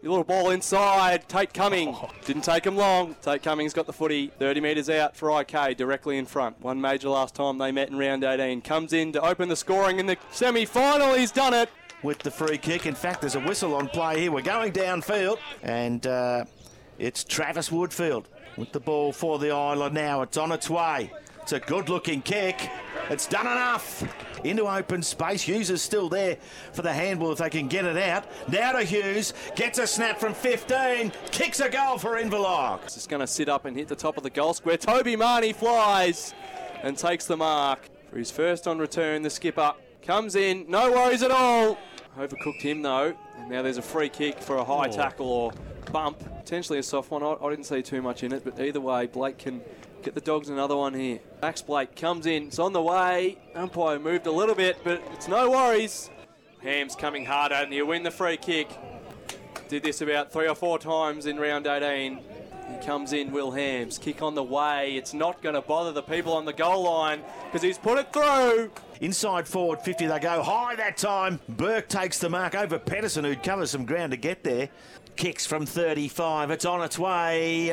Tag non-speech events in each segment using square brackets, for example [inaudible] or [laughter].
Your little ball inside. Tate Cumming. Didn't take him long. Tate Cummings got the footy 30 metres out for IK, directly in front. One major last time they met in round 18. Comes in to open the scoring in the semi final. He's done it. with the free kick. In fact, there's a whistle on play here. We're going downfield, and uh, it's Travis Woodfield with the ball for the Island now. It's on its way. It's a good looking kick. It's done enough. Into open space. Hughes is still there for the handball if they can get it out. Now to Hughes. Gets a snap from 15. Kicks a goal for Inverloch. It's just going to sit up and hit the top of the goal square. Toby Marnie flies and takes the mark. For his first on return, the skipper comes in. No worries at all. Overcooked him though. And now there's a free kick for a high oh. tackle or bump. Potentially a soft one. I, I didn't see too much in it, but either way, Blake can get the dogs another one here. Max Blake comes in. It's on the way. Umpire moved a little bit, but it's no worries. Ham's coming harder and you win the free kick. Did this about three or four times in round 18. He comes in, Will Hams. Kick on the way. It's not going to bother the people on the goal line because he's put it through. Inside forward 50, they go high that time. Burke takes the mark over Pedersen, who'd cover some ground to get there. Kicks from 35, it's on its way.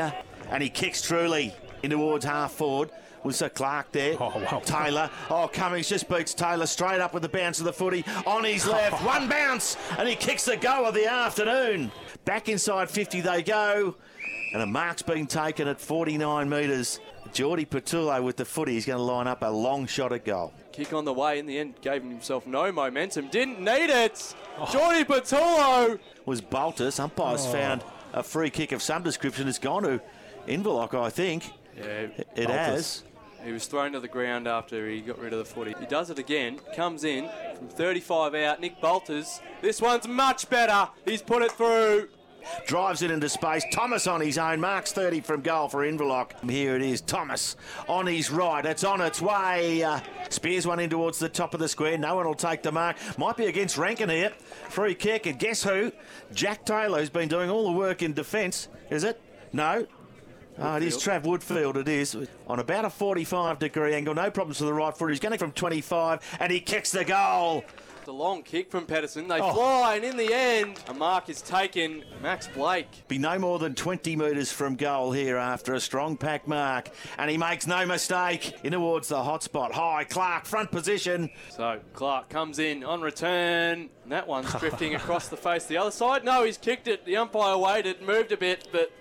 And he kicks truly in towards half forward. Was Sir Clark there? Oh, wow. Taylor. Oh, Cummings just beats Taylor straight up with the bounce of the footy on his [laughs] left. One bounce, and he kicks the goal of the afternoon. Back inside 50 they go. And a mark's been taken at 49 metres. Geordie Patullo with the footy. He's going to line up a long shot at goal. Kick on the way in the end gave himself no momentum. Didn't need it. Oh. Jordy Patullo. was Baltus. Umpires oh. found a free kick of some description. It's gone to Inverloch, I think. Yeah, It has. He was thrown to the ground after he got rid of the footy. He does it again. Comes in from 35 out. Nick Bolters. This one's much better. He's put it through. Drives it into space. Thomas on his own. Marks 30 from goal for Inverloch. Here it is. Thomas on his right. It's on its way. Uh, spears one in towards the top of the square. No one will take the mark. Might be against Rankin here. Free kick. And guess who? Jack Taylor, who's been doing all the work in defence. Is it? No. Oh, it is Trav Woodfield, it is. On about a 45 degree angle. No problems with the right foot. He's going from 25 and he kicks the goal. The long kick from Pedersen. They Oh. fly, and in the end, a mark is taken. Max Blake. Be no more than 20 metres from goal here after a strong pack mark. And he makes no mistake. In towards the hot spot. High, Clark, front position. So Clark comes in on return. And that one's drifting [laughs] across the face the other side. No, he's kicked it. The umpire waited, moved a bit, but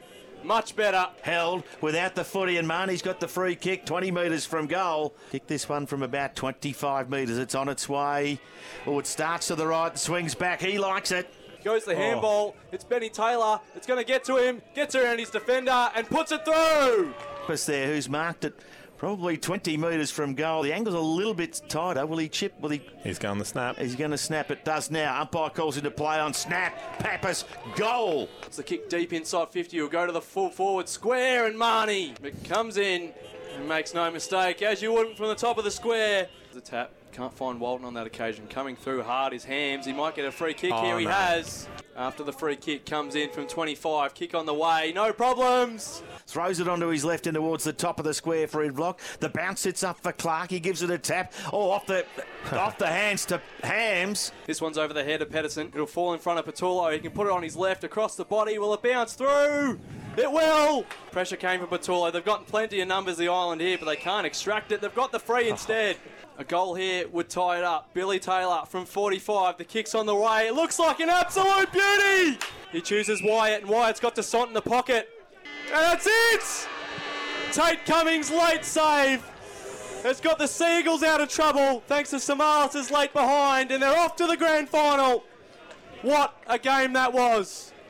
much better. Held without the footy, and Marnie's got the free kick 20 metres from goal. Kick this one from about 25 metres. It's on its way. Oh, it starts to the right and swings back. He likes it. Goes the oh. handball. It's Benny Taylor. It's going to get to him. Gets around his defender and puts it through. Purpose there, who's marked it probably 20 metres from goal. The angle's a little bit tighter. Will he chip? Will he? He's going the snap. He's going to snap. It does now. Umpire calls into play on snap. Pappas goal. It's the kick deep inside 50. He'll go to the full forward square and Marnie It comes in and makes no mistake, as you wouldn't from the top of the square. The tap. Can't find Walton on that occasion. Coming through hard his hams. He might get a free kick Oh, here. He no. has. After the free kick comes in from 25. Kick on the way. No problems. Throws it onto his left and towards the top of the square for Inverloch. The bounce sits up for Clark. He gives it a tap. Oh, off the [laughs] off the hands to Hams. This one's over the head of Pedersen. It'll fall in front of Patullo. He can put it on his left across the body. Will it bounce through? It will! Pressure came from Patullo. They've got plenty of numbers, the island here, but they can't extract it. They've got the free instead. [laughs] A goal here would tie it up. Billy Taylor from 45. The kick's on the way. It looks like an absolute beauty! He chooses Wyatt, and Wyatt's got Descent in the pocket. And that's it! Tate Cummings' late save has got the Seagulls out of trouble thanks to Samaras' late behind, and they're off to the grand final. What a game that was!